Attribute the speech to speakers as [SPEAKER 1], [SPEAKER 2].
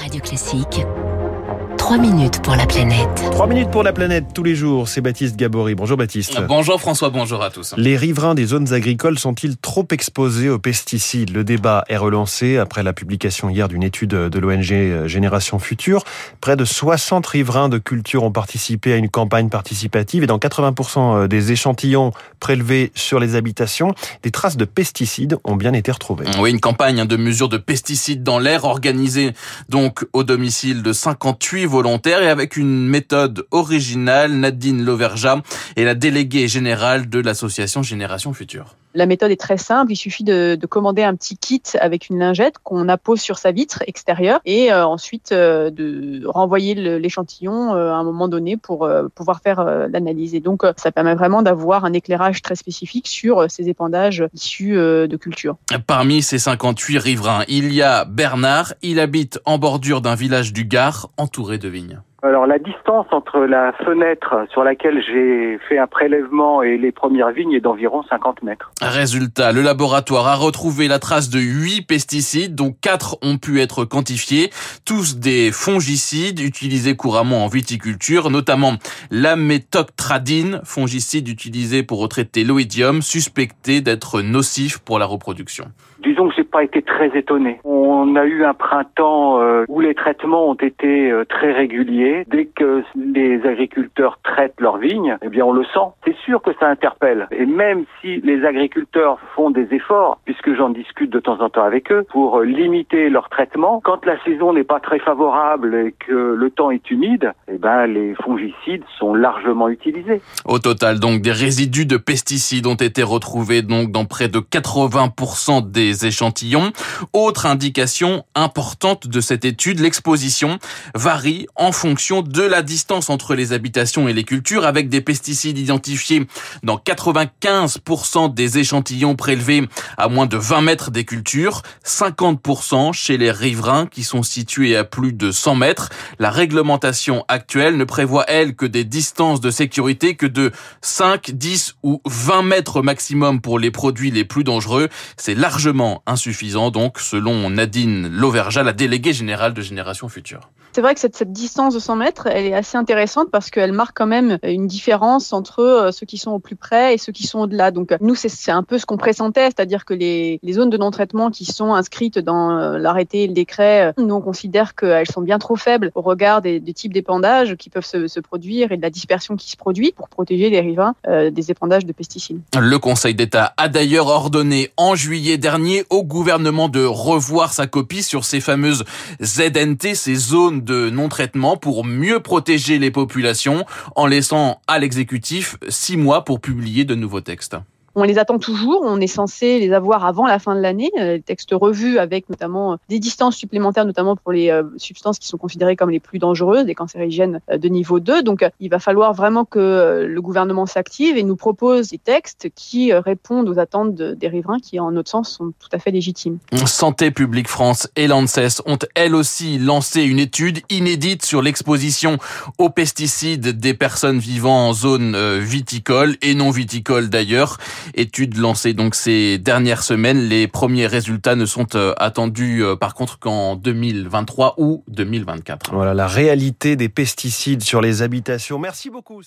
[SPEAKER 1] Radio Classique. 3 minutes pour la planète.
[SPEAKER 2] 3 minutes pour la planète tous les jours, c'est Baptiste Gabory. Bonjour Baptiste.
[SPEAKER 3] Bonjour François, bonjour à tous.
[SPEAKER 2] Les riverains des zones agricoles sont-ils trop exposés aux pesticides? Le débat est relancé après la publication hier d'une étude de l'ONG Génération Future. Près de 60 riverains de culture ont participé à une campagne participative et dans 80% des échantillons prélevés sur les habitations, des traces de pesticides ont bien été retrouvées.
[SPEAKER 3] Oui, une campagne de mesure de pesticides dans l'air organisée donc au domicile de 58 volontaire et avec une méthode originale. Nadine Loverja est la déléguée générale de l'association Génération Future.
[SPEAKER 4] La méthode est très simple. Il suffit de, de commander un petit kit avec une lingette qu'on appose sur sa vitre extérieure et euh, ensuite euh, de renvoyer l'échantillon euh, à un moment donné pour euh, pouvoir faire euh, l'analyse. Et donc, ça permet vraiment d'avoir un éclairage très spécifique sur ces épandages issus de culture.
[SPEAKER 3] Parmi ces 58 riverains, il y a Bernard. Il habite en bordure d'un village du Gard entouré de vignes.
[SPEAKER 5] Alors la distance entre la fenêtre sur laquelle j'ai fait un prélèvement et les premières vignes est d'environ 50 mètres.
[SPEAKER 3] Résultat, le laboratoire a retrouvé la trace de 8 pesticides dont 4 ont pu être quantifiés, tous des fongicides utilisés couramment en viticulture, notamment l'amétoctradine, fongicide utilisé pour retraiter l'oïdium, suspecté d'être nocif pour la reproduction.
[SPEAKER 5] Disons que j'ai pas été très étonné. On a eu un printemps euh, où les traitements ont été euh, très réguliers. Dès que les agriculteurs traitent leurs vignes, eh bien on le sent. C'est sûr que ça interpelle. Et même si les agriculteurs font des efforts, puisque j'en discute de temps en temps avec eux, pour limiter leur traitement, quand la saison n'est pas très favorable et que le temps est humide, eh ben les fongicides sont largement utilisés.
[SPEAKER 3] Au total, donc des résidus de pesticides ont été retrouvés donc dans près de 80% des échantillons. Autre indication importante de cette étude, l'exposition varie en fonction de la distance entre les habitations et les cultures avec des pesticides identifiés dans 95% des échantillons prélevés à moins de 20 mètres des cultures, 50% chez les riverains qui sont situés à plus de 100 mètres. La réglementation actuelle ne prévoit, elle, que des distances de sécurité que de 5, 10 ou 20 mètres maximum pour les produits les plus dangereux. C'est largement insuffisant, donc, selon Nadine Lauverja, la déléguée générale de Génération Future.
[SPEAKER 4] C'est vrai que cette, distance de 100 mètres, elle est assez intéressante parce qu'elle marque quand même une différence entre euh, ceux qui sont au plus près et ceux qui sont au-delà. Donc nous, c'est un peu ce qu'on pressentait, c'est-à-dire que les, zones de non-traitement qui sont inscrites dans euh, l'arrêté et le décret, nous on considère qu'elles sont bien trop faibles au regard des, types d'épandages qui peuvent se, produire et de la dispersion qui se produit pour protéger les riverains euh, des épandages de pesticides.
[SPEAKER 3] Le Conseil d'État a d'ailleurs ordonné en juillet dernier au gouvernement de revoir sa copie sur ces fameuses ZNT, ces zones de non-traitement pour mieux protéger les populations en laissant à l'exécutif six mois pour publier de nouveaux textes.
[SPEAKER 4] On les attend toujours, on est censé les avoir avant la fin de l'année, euh, les textes revus avec notamment euh, des distances supplémentaires, notamment pour les euh, substances qui sont considérées comme les plus dangereuses, des cancérigènes de niveau 2. Donc il va falloir vraiment que le gouvernement s'active et nous propose des textes qui répondent aux attentes des riverains qui, en notre sens, sont tout à fait légitimes.
[SPEAKER 3] Santé publique France et l'ANSES ont elles aussi lancé une étude inédite sur l'exposition aux pesticides des personnes vivant en zone viticole et non viticole d'ailleurs. Étude lancée donc ces dernières semaines. Les premiers résultats ne sont euh, attendus euh, par contre qu'en 2023 ou 2024.
[SPEAKER 2] Voilà la réalité des pesticides sur les habitations. Merci beaucoup.